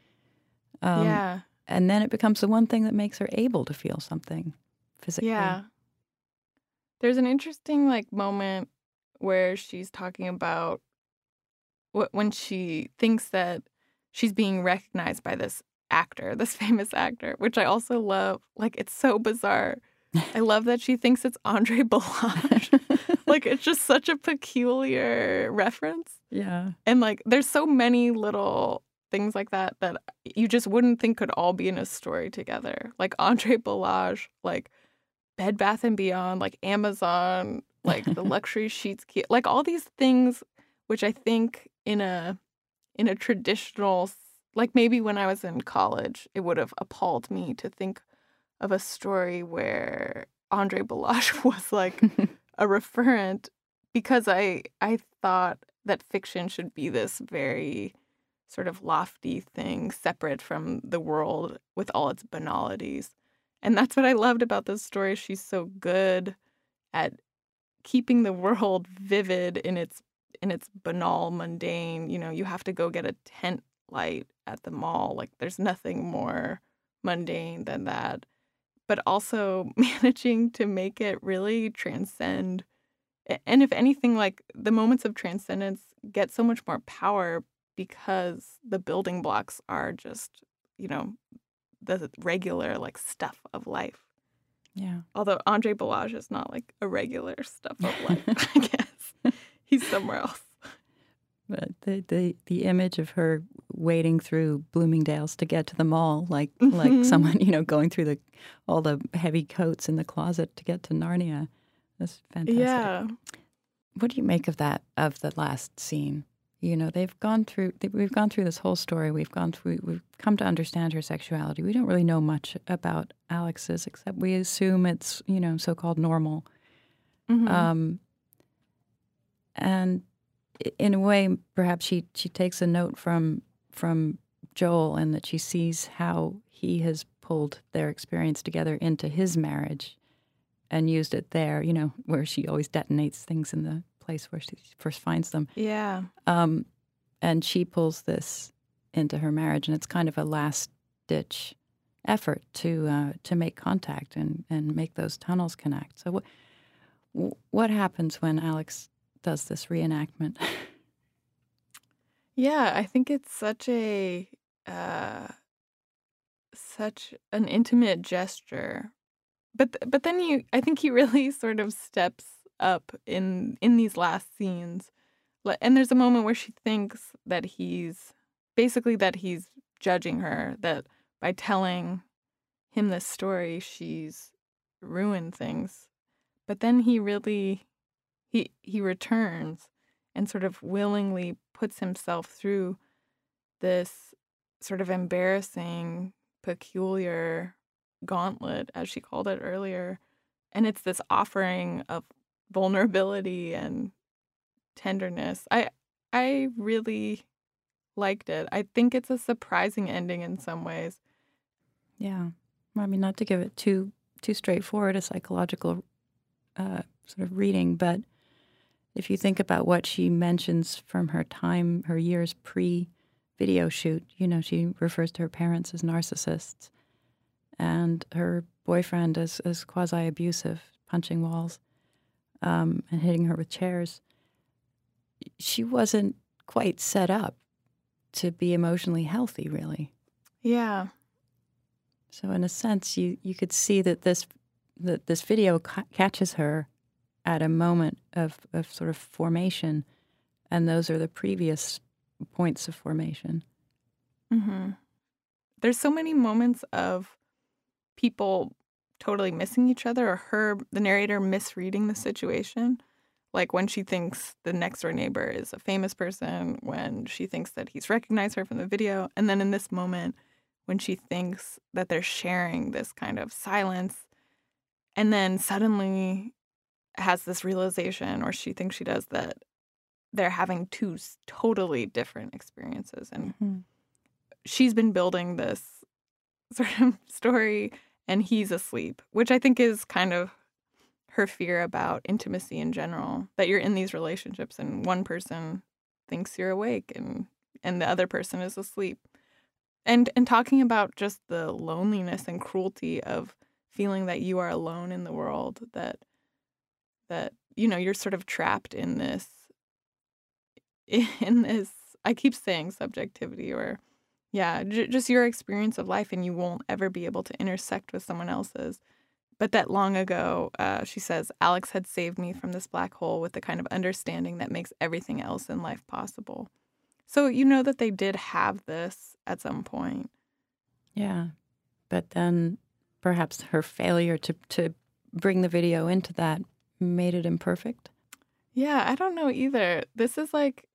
um, yeah. and then it becomes the one thing that makes her able to feel something physically. Yeah. There's an interesting like moment where she's talking about when she thinks that she's being recognized by this actor, this famous actor, which I also love. Like it's so bizarre. I love that she thinks it's Andre Balazs. like it's just such a peculiar reference. yeah, And like there's so many little things like that that you just wouldn't think could all be in a story together. Like Andre Balazs, like Bed Bath and Beyond, like Amazon, like the luxury sheets key, like all these things which I think in a in a traditional like maybe when I was in college, it would have appalled me to think of a story where Andre Balazs was like a referent because I I thought that fiction should be this very sort of lofty thing separate from the world with all its banalities. And that's what I loved about this story. She's so good at keeping the world vivid in its in its banal, mundane. You know, you have to go get a tent light at the mall. Like there's nothing more mundane than that. But also managing to make it really transcend and if anything, like the moments of transcendence get so much more power because the building blocks are just, you know, the regular like stuff of life. yeah. Although Andre Balazs is not like a regular stuff of life, I guess. He's somewhere else. But the, the the image of her wading through Bloomingdale's to get to the mall, like Mhm. like someone you know going through the all the heavy coats in the closet to get to Narnia, that's fantastic. Yeah. What do you make of that of the last scene? You know, they've gone through. We've gone through this whole story. We've gone through. We've come to understand her sexuality. We don't really know much about Alex's, except we assume it's you know so-called normal. Mhm. Um, and in a way, perhaps she she takes a note from from Joel, and that she sees how he has pulled their experience together into his marriage, and used it there. You know, where she always detonates things in the place where she first finds them. yeah. Um, and she pulls this into her marriage, and it's kind of a last ditch effort to uh, to make contact and, and make those tunnels connect. So, what what happens when Alex does this reenactment? yeah, I think it's such a uh, such an intimate gesture, but but then you, I think he really sort of steps up in in these last scenes, and there's a moment where she thinks that he's basically that he's judging her that by telling him this story, she's ruined things. But then he really he he returns and sort of willingly puts himself through this sort of embarrassing, peculiar gauntlet, as she called it earlier. And it's this offering of vulnerability and tenderness. I I really liked it. I think it's a surprising ending in some ways. Yeah. I mean, not to give it too too straightforward a psychological uh, sort of reading, but if you think about what she mentions from her time, her years pre video shoot, you know, she refers to her parents as narcissists and her boyfriend as, as quasi abusive, punching walls um, and hitting her with chairs. She wasn't quite set up to be emotionally healthy, really. Yeah. So in a sense, you you could see that this that this video ca- catches her at a moment of of sort of formation, and those are the previous points of formation. Mm-hmm. There's so many moments of people totally missing each other, or her, the narrator, misreading the situation like when she thinks the next door neighbor is a famous person, when she thinks that he's recognized her from the video, and then in this moment when she thinks that they're sharing this kind of silence, and then suddenly has this realization, or she thinks she does, that they're having two totally different experiences. And mm-hmm. she's been building this sort of story, and he's asleep, which I think is kind of her fear about intimacy in general that you're in these relationships and one person thinks you're awake and and the other person is asleep and and talking about just the loneliness and cruelty of feeling that you are alone in the world that that you know you're sort of trapped in this in this i keep saying subjectivity or yeah j- just your experience of life and you won't ever be able to intersect with someone else's but that long ago, uh, she says, Alex had saved me from this black hole with the kind of understanding that makes everything else in life possible. So you know that they did have this at some point. Yeah. But then perhaps her failure to, to bring the video into that made it imperfect. Yeah, I don't know either. This is like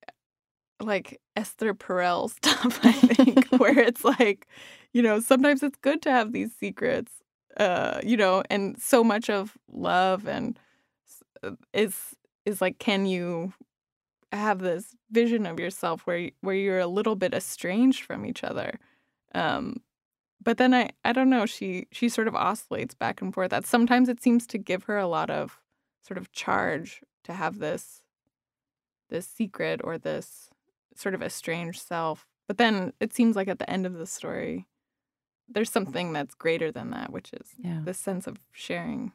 like Esther Perel stuff, I think, where it's like, you know, sometimes it's good to have these secrets uh, you know, and so much of love and uh, is is like, can you have this vision of yourself where where you're a little bit estranged from each other? Um, but then I I don't know. She she sort of oscillates back and forth. That sometimes it seems to give her a lot of sort of charge to have this this secret or this sort of estranged self. But then it seems like at the end of the story, there's mm. something that's greater than that, which is yeah. the sense of sharing.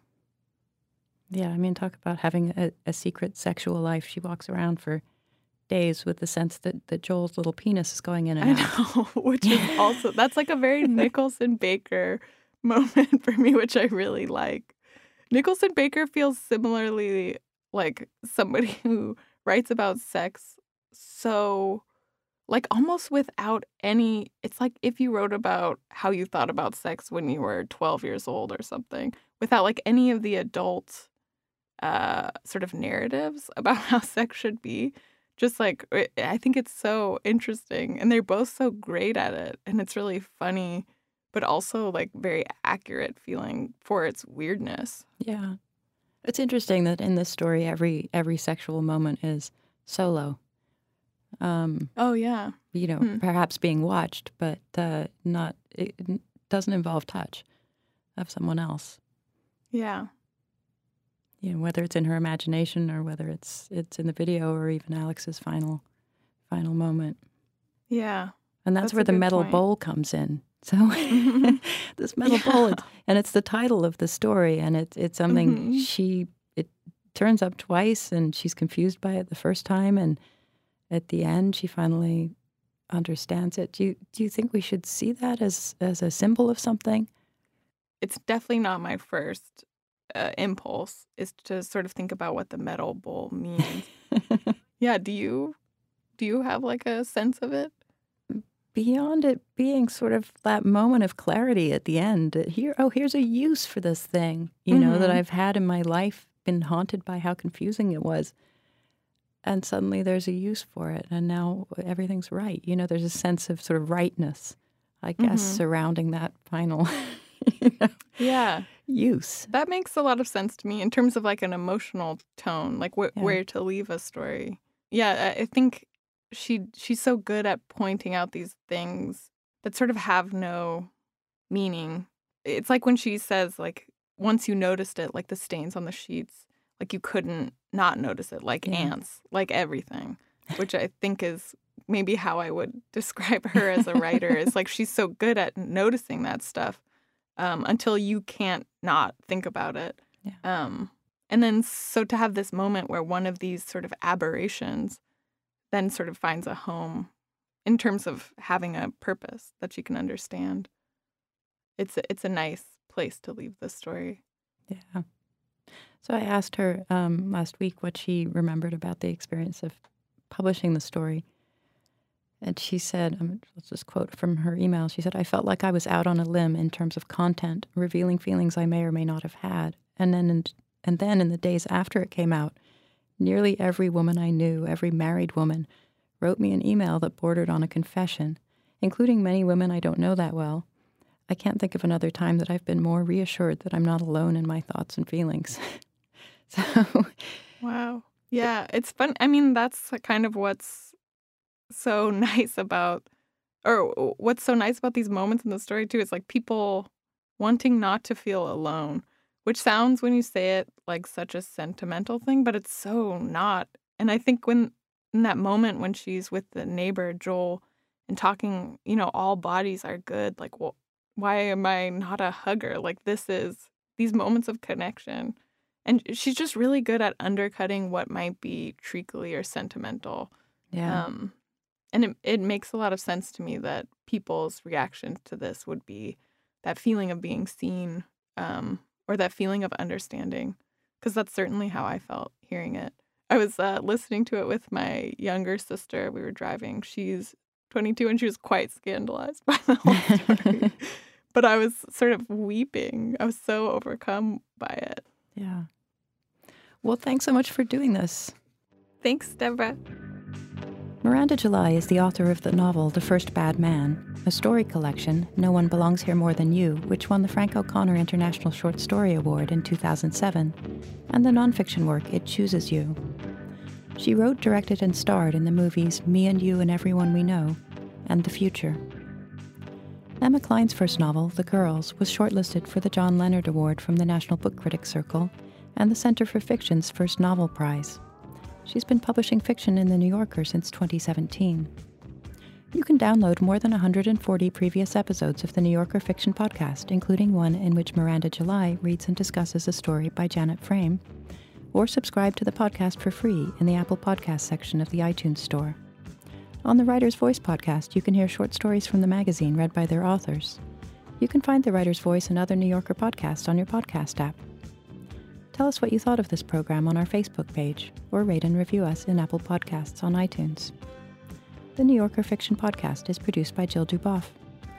Yeah, I mean, talk about having a, a, secret sexual life. She walks around for days with the sense that, that Joel's little penis is going in and I out. know, which is also that's like a very Nicholson Baker moment for me, which I really like. Nicholson Baker feels similarly like somebody who writes about sex so like almost without any it's like if you wrote about how you thought about sex when you were 12 years old or something without like any of the adult uh sort of narratives about how sex should be just like eh, i think it's so interesting and they're both so great at it and it's really funny but also like very accurate feeling for its weirdness yeah it's interesting that in this story every every sexual moment is solo um, oh yeah. You know, hmm. perhaps being watched, but uh, not. It doesn't involve touch of someone else. Yeah. You know, whether it's in her imagination or whether it's it's in the video or even Alex's final final moment. Yeah. And that's, that's where the metal point. bowl comes in. So this metal yeah. bowl, and it's the title of the story, and it's it's something mm-hmm. she it turns up twice, and she's confused by it the first time, and at the end she finally understands it. Do you do you think we should see that as as a symbol of something? It's definitely not my first uh, impulse is to sort of think about what the metal bowl means. yeah, do you do you have like a sense of it? Beyond it being sort of that moment of clarity at the end here oh here's a use for this thing you mm-hmm. know that mm-hmm. i've had in my life been haunted by how confusing it was and suddenly there's a use for it and now everything's right you know there's a sense of sort of rightness i guess mm-hmm. surrounding that final you know, yeah use that makes a lot of sense to me in terms of like an emotional tone like wh- yeah. where to leave a story yeah i think she she's so good at pointing out these things that sort of have no meaning. It's like when she says like once you noticed it, like the stains on the sheets, like you couldn't not notice it, like yeah. ants, like everything, which I think is maybe how I would describe her as a writer. is like she's so good at noticing that stuff um, until you can't not think about it. Yeah. Um, and then so to have this moment where one of these sort of aberrations then sort of finds a home in terms of having a purpose that she can understand. It's a, it's a nice place to leave the story. Yeah. So I asked her um, last week what she remembered about the experience of publishing the story. And she said, um, let's just quote from her email. She said, I felt like I was out on a limb in terms of content, revealing feelings I may or may not have had. And then, in, and then in the days after it came out, Nearly every woman I knew, every married woman, wrote me an email that bordered on a confession, including many women I don't know that well. I can't think of another time that I've been more reassured that I'm not alone in my thoughts and feelings. so, wow. Yeah, it's fun. I mean, that's kind of what's so nice about, or what's so nice about these moments in the story, too. It's like people wanting not to feel alone which sounds when you say it like such a sentimental thing, but it's so not. And I think when in that moment when she's with the neighbor Joel and talking, you know, all bodies are good. Like, well, why am I not a hugger? Like, this is these moments of connection. And she's just really good at undercutting what might be treacly or sentimental. Yeah. Um, and it, it makes a lot of sense to me that people's reactions to this would be that feeling of being seen um, or that feeling of understanding because that's certainly how I felt hearing it. I was uh, listening to it with my younger sister. We were driving. She's 22 and she was quite scandalized by the whole story. but I was sort of weeping. I was so overcome by it. Yeah. Well, thanks so much for doing this. Thanks, Deborah. Miranda July is the author of the novel The First Bad Man, a story collection, No One Belongs Here More Than You, which won the Frank O'Connor International Short Story Award in 2007, and the nonfiction work It Chooses You. She wrote, directed, and starred in the movies Me and You and Everyone We Know and The Future. Emma Cline's first novel, The Girls, was shortlisted for the John Leonard Award from the National Book Critics Circle and the Center for Fiction's First Novel Prize. She's been publishing fiction in The New Yorker since 2017. You can download more than 140 previous episodes of the New Yorker Fiction Podcast, including one in which Miranda July reads and discusses a story by Janet Frame, or subscribe to the podcast for free in the Apple Podcast section of the iTunes Store. On the Writer's Voice podcast, you can hear short stories from the magazine read by their authors. You can find the Writer's Voice and other New Yorker podcasts on your podcast app. Tell us what you thought of this program on our Facebook page, or rate and review us in Apple Podcasts on iTunes. The New Yorker Fiction Podcast is produced by Jill Duboff.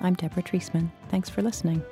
I'm Deborah Treisman. Thanks for listening.